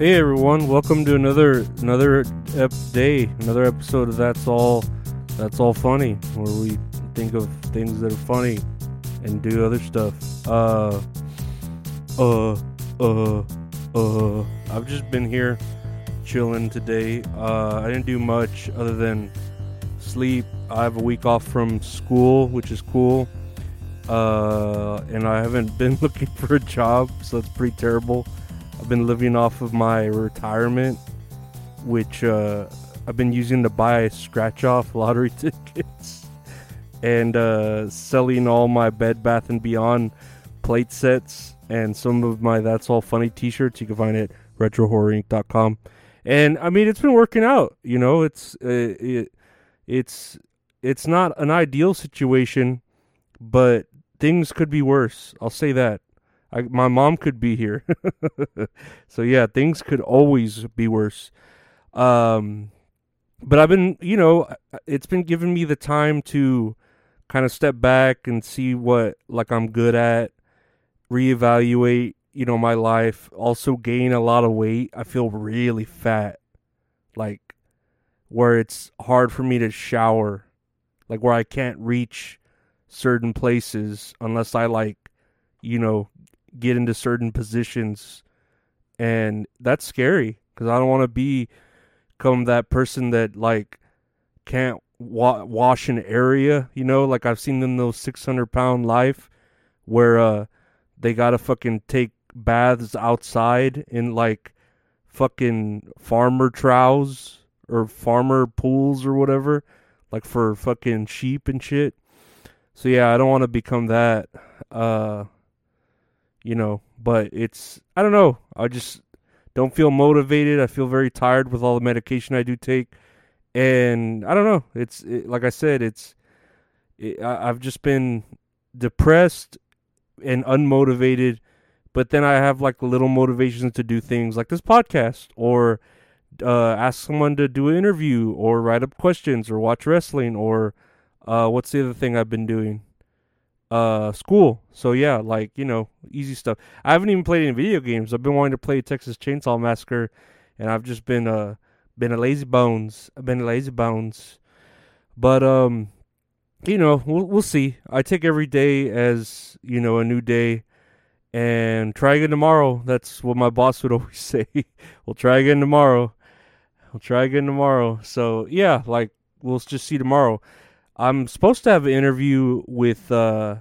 Hey everyone, welcome to another another ep- day, another episode of That's All That's All Funny, where we think of things that are funny and do other stuff. Uh uh uh uh I've just been here chilling today. Uh I didn't do much other than sleep. I have a week off from school, which is cool. Uh and I haven't been looking for a job, so that's pretty terrible. Been living off of my retirement, which uh, I've been using to buy scratch off lottery tickets and uh, selling all my Bed Bath and Beyond plate sets and some of my That's All Funny t-shirts. You can find it at retrohorrorinc.com. And I mean, it's been working out. You know, it's uh, it, it's it's not an ideal situation, but things could be worse. I'll say that. I, my mom could be here. so yeah, things could always be worse. Um, but I've been, you know, it's been giving me the time to kind of step back and see what like I'm good at, reevaluate, you know, my life, also gain a lot of weight. I feel really fat. Like where it's hard for me to shower, like where I can't reach certain places unless I like, you know, get into certain positions and that's scary because i don't want to be become that person that like can't wa- wash an area you know? Like i've seen them those 600 pound life where uh they gotta fucking take baths outside in like fucking farmer troughs or farmer pools or whatever like for fucking sheep and shit. So yeah i don't want to become that uh you know, but it's I don't know. I just don't feel motivated. I feel very tired with all the medication I do take, and I don't know. It's it, like I said, it's it, I, I've just been depressed and unmotivated. But then I have like little motivations to do things like this podcast or uh, ask someone to do an interview or write up questions or watch wrestling or uh, what's the other thing I've been doing? Uh school. So yeah, like, you know, easy stuff. I haven't even played any video games. I've been wanting to play Texas Chainsaw Massacre and I've just been uh been a lazy bones. I've been a lazy bones. But um you know, we'll we'll see. I take every day as, you know, a new day and try again tomorrow. That's what my boss would always say. we'll try again tomorrow. We'll try again tomorrow. So, yeah, like we'll just see tomorrow. I'm supposed to have an interview with uh,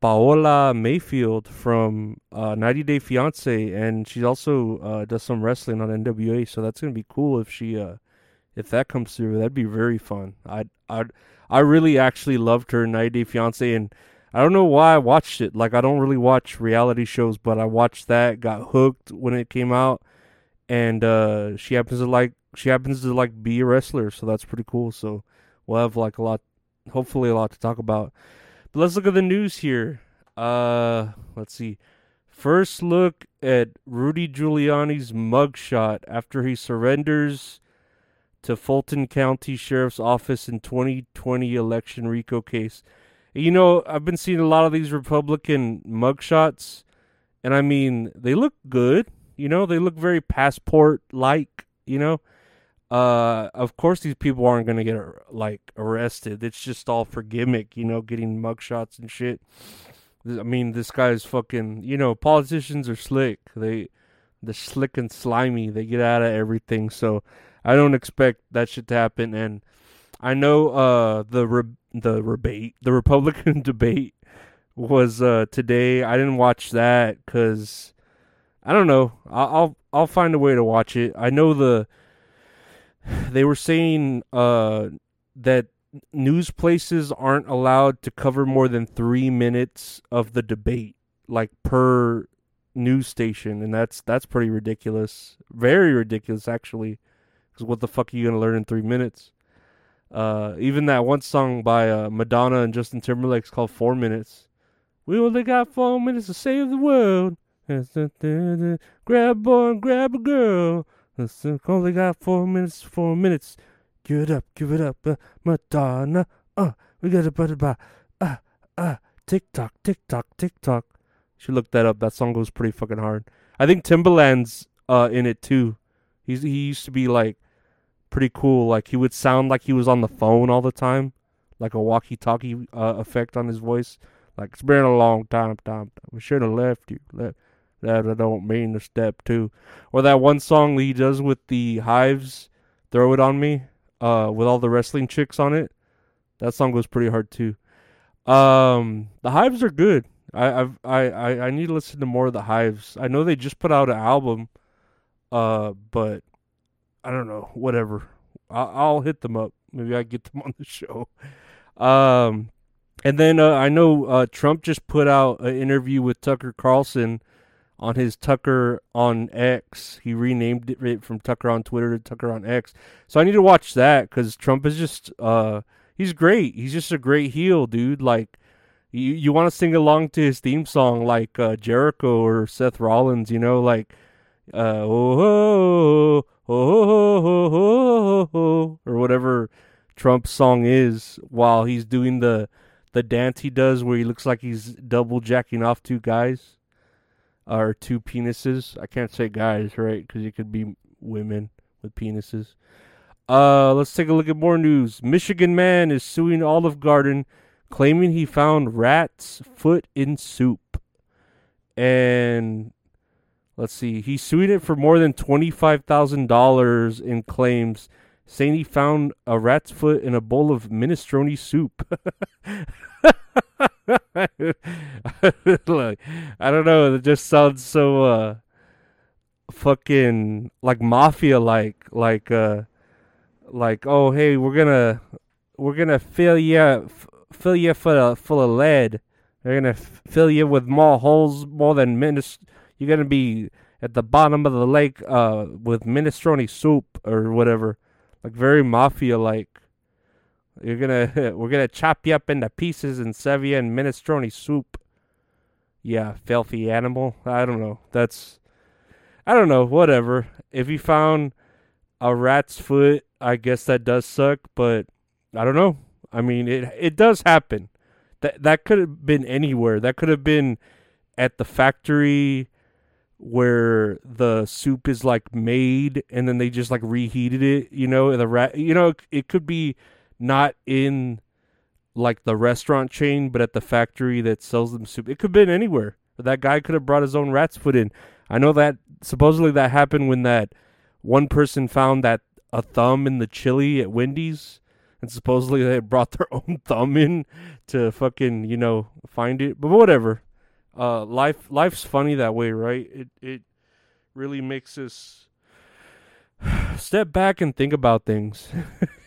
Paola Mayfield from uh, 90 Day Fiance, and she also uh, does some wrestling on NWA. So that's gonna be cool if she, uh, if that comes through. That'd be very fun. I, I, I really actually loved her 90 Day Fiance, and I don't know why I watched it. Like I don't really watch reality shows, but I watched that, got hooked when it came out, and uh, she happens to like she happens to like be a wrestler, so that's pretty cool. So we'll have like a lot hopefully a lot to talk about. But let's look at the news here. Uh, let's see. First look at Rudy Giuliani's mugshot after he surrenders to Fulton County Sheriff's Office in 2020 election RICO case. You know, I've been seeing a lot of these Republican mugshots, and I mean, they look good. You know, they look very passport like, you know uh of course these people aren't gonna get like arrested. It's just all for gimmick you know getting mugshots and shit. I mean this guy's fucking you know politicians are slick. They they're slick and slimy. They get out of everything. So i don't expect that shit to happen. And i know uh the re- the rebate the republican debate was uh today. I didn't watch that because i don't know. I'll i'll find a way to watch it. I know the they were saying uh, that news places aren't allowed to cover more than three minutes of the debate, like per news station, and that's that's pretty ridiculous. Very ridiculous, actually. Because what the fuck are you gonna learn in three minutes? Uh, even that one song by uh, Madonna and Justin Timberlake is called Four Minutes. We only got four minutes to save the world. Grab a boy, grab a girl. Listen, only got four minutes, four minutes. Give it up, give it up, uh, Madonna. Uh, we got put it by. Uh, uh, tick tock, tick tock, tick tock. Should look that up. That song goes pretty fucking hard. I think Timbaland's uh, in it too. He's he used to be like pretty cool. Like he would sound like he was on the phone all the time, like a walkie-talkie uh, effect on his voice. Like it's been a long time, time. We should have left you. Left. That I don't mean to step two. Or that one song that he does with the Hives, "Throw It on Me," uh, with all the wrestling chicks on it. That song goes pretty hard too. Um, the Hives are good. I I've, I I I need to listen to more of the Hives. I know they just put out an album, uh, but I don't know. Whatever. I'll, I'll hit them up. Maybe I get them on the show. Um, and then uh, I know uh, Trump just put out an interview with Tucker Carlson on his Tucker on X. He renamed it from Tucker on Twitter to Tucker on X. So I need to watch that because Trump is just uh he's great. He's just a great heel, dude. Like you you want to sing along to his theme song like uh, Jericho or Seth Rollins, you know, like uh oh oh oh oh oh, oh or whatever Trump's song is while he's doing the the dance he does where he looks like he's double jacking off two guys or two penises. I can't say guys, right? Because it could be women with penises. Uh, let's take a look at more news. Michigan man is suing Olive Garden, claiming he found rat's foot in soup. And let's see, he's suing it for more than twenty-five thousand dollars in claims, saying he found a rat's foot in a bowl of minestrone soup. Look, I don't know. It just sounds so uh, fucking like mafia like, like uh, like oh hey, we're gonna we're gonna fill you f- fill you full of full of lead. They're gonna f- fill you with more holes more than minis. You're gonna be at the bottom of the lake uh with minestrone soup or whatever, like very mafia like. You're gonna we're gonna chop you up into pieces and serve in minestrone soup. Yeah, filthy animal. I don't know. That's I don't know. Whatever. If you found a rat's foot, I guess that does suck. But I don't know. I mean, it it does happen. That that could have been anywhere. That could have been at the factory where the soup is like made and then they just like reheated it. You know, the rat. You know, it could be not in like the restaurant chain, but at the factory that sells them soup. It could have been anywhere. That guy could have brought his own rat's foot in. I know that supposedly that happened when that one person found that a thumb in the chili at Wendy's, and supposedly they brought their own thumb in to fucking you know find it. But whatever. Uh, life life's funny that way, right? It it really makes us step back and think about things.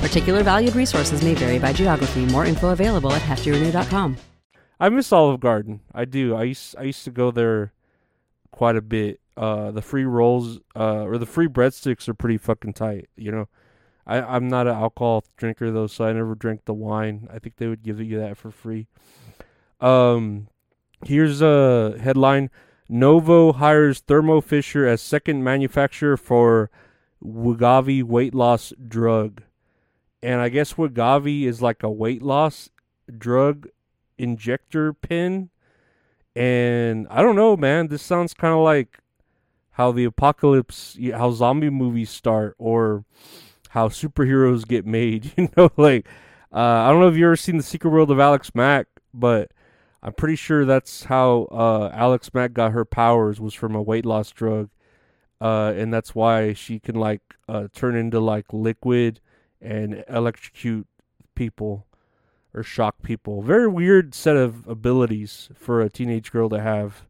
Particular valued resources may vary by geography. More info available at heftyrenew.com. I miss Olive Garden. I do. I used I used to go there quite a bit. Uh, the free rolls uh, or the free breadsticks are pretty fucking tight. You know, I I'm not an alcohol drinker though, so I never drank the wine. I think they would give you that for free. Um, here's a headline: Novo hires Thermo Fisher as second manufacturer for Wegovy weight loss drug. And I guess Wegovy is like a weight loss drug injector pin. And I don't know, man. This sounds kind of like how the apocalypse, how zombie movies start, or how superheroes get made. You know, like uh, I don't know if you ever seen the Secret World of Alex Mack, but I'm pretty sure that's how uh, Alex Mack got her powers was from a weight loss drug, uh, and that's why she can like uh, turn into like liquid and electrocute people or shock people. Very weird set of abilities for a teenage girl to have.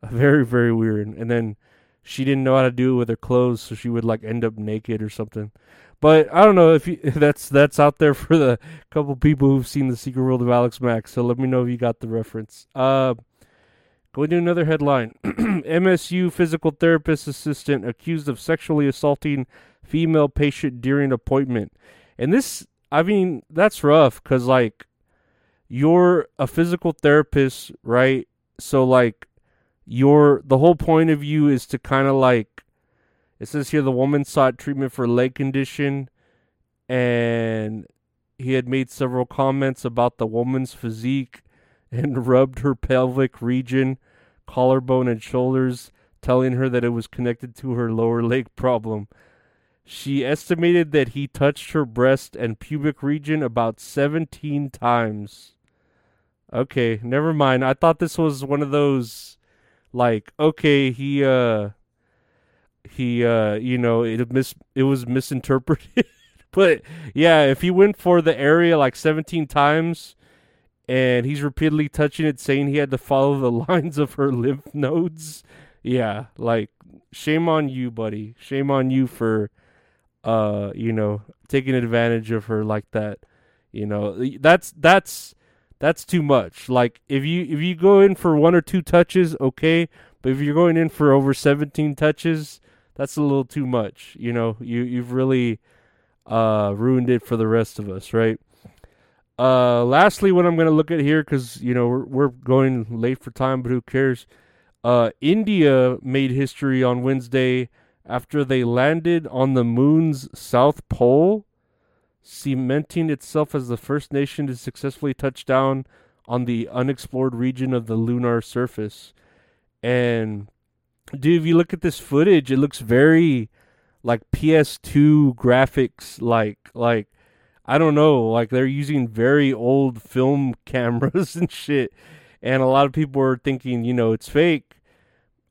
Very very weird. And then she didn't know how to do it with her clothes, so she would like end up naked or something. But I don't know if, you, if that's that's out there for the couple people who've seen the Secret World of Alex Mack. So let me know if you got the reference. Uh, going to another headline: MSU physical therapist assistant accused of sexually assaulting female patient during appointment. And this, I mean, that's rough because, like, you're a physical therapist, right? So, like, your the whole point of you is to kind of like it says here the woman sought treatment for leg condition and he had made several comments about the woman's physique and rubbed her pelvic region collarbone and shoulders telling her that it was connected to her lower leg problem she estimated that he touched her breast and pubic region about 17 times. Okay never mind. I thought this was one of those like okay he uh he uh you know it mis it was misinterpreted. But yeah if he went for the area like 17 times and he's repeatedly touching it saying he had to follow the lines of her lymph nodes yeah like shame on you buddy. Shame on you for uh you know taking advantage of her like that you know that's that's that's too much. Like if you if you go in for one or two touches, okay, but if you're going in for over 17 touches, that's a little too much. You know, you you've really uh ruined it for the rest of us, right? Uh lastly what I'm going to look at here cuz you know, we're we're going late for time, but who cares? Uh India made history on Wednesday after they landed on the moon's south pole cementing itself as the first nation to successfully touch down on the unexplored region of the lunar surface. And dude, if you look at this footage, it looks very like PS2 graphics like like I don't know, like they're using very old film cameras and shit. And a lot of people are thinking, you know, it's fake.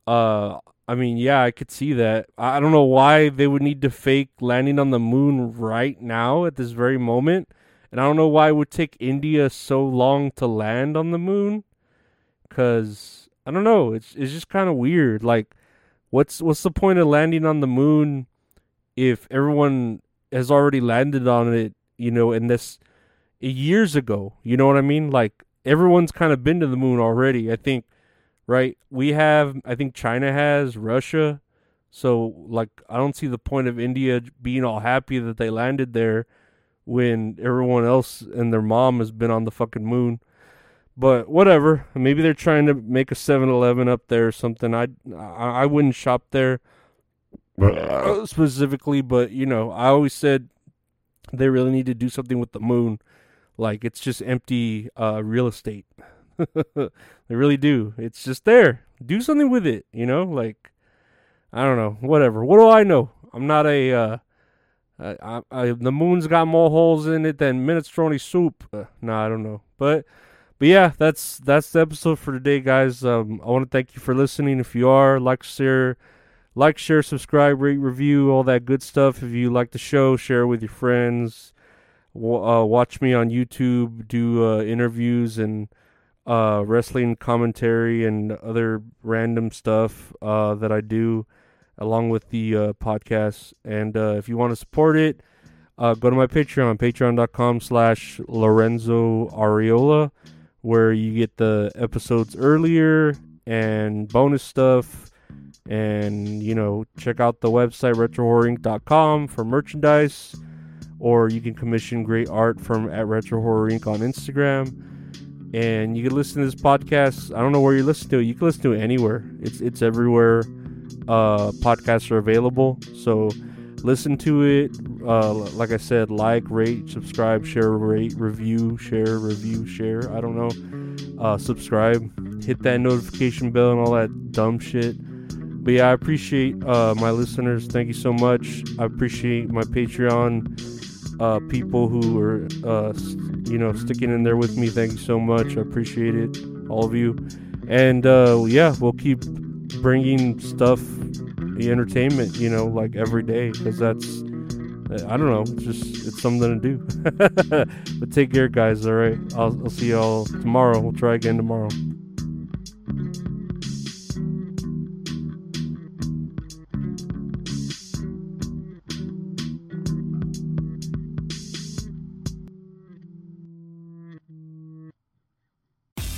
Uh I mean, yeah, I could see that. I don't know why they would need to fake landing on the moon right now at this very moment. And I don't know why it would take India so long to land on the moon. Cause I don't know, it's it's just kind of weird. Like what's what's the point of landing on the moon if everyone has already landed on it, you know, in this years ago. You know what I mean? Like everyone's kind of been to the moon already. I think right? We have, I think China has, Russia. So, like, I don't see the point of India being all happy that they landed there when everyone else and their mom has been on the fucking moon. But whatever. Maybe they're trying to make a 7-Eleven up there or something. I I, I wouldn't shop there specifically, but you know, I always said they really need to do something with the moon. Like it's just empty uh, real estate. They really do. It's just there. Do something with it, you know? Like I don't know, whatever. What do I know? I'm not a uh I, I, the moon's got more holes in it than minestrone soup. Uh, no, nah, I don't know. But but yeah, that's that's the episode for today, guys. Um, I want to thank you for listening. If you are, like, share, like, share, subscribe, rate, review, all that good stuff. If you like the show, share with your friends. uh, watch me on YouTube, do uh, interviews and uh, wrestling commentary and other random stuff uh, that I do along with the uh, podcast. And uh, if you want to support it, uh, go to my Patreon, patreon.com slash Lorenzo Ariola, where you get the episodes earlier and bonus stuff. And, you know, check out the website, retrohorrorinc.com for merchandise. Or you can commission great art from at Retro Horror Inc. on Instagram and you can listen to this podcast. I don't know where you listen to it. You can listen to it anywhere. It's it's everywhere. Uh, podcasts are available. So listen to it. Uh, like I said, like, rate, subscribe, share, rate, review, share, review, share. I don't know. Uh, subscribe, hit that notification bell, and all that dumb shit. But yeah, I appreciate uh, my listeners. Thank you so much. I appreciate my Patreon uh, people who are, uh, you know, sticking in there with me. Thank you so much. I appreciate it, all of you. And uh, yeah, we'll keep bringing stuff, the entertainment, you know, like every day, because that's, I don't know, it's just it's something to do. but take care, guys. All right, I'll, I'll see y'all tomorrow. We'll try again tomorrow.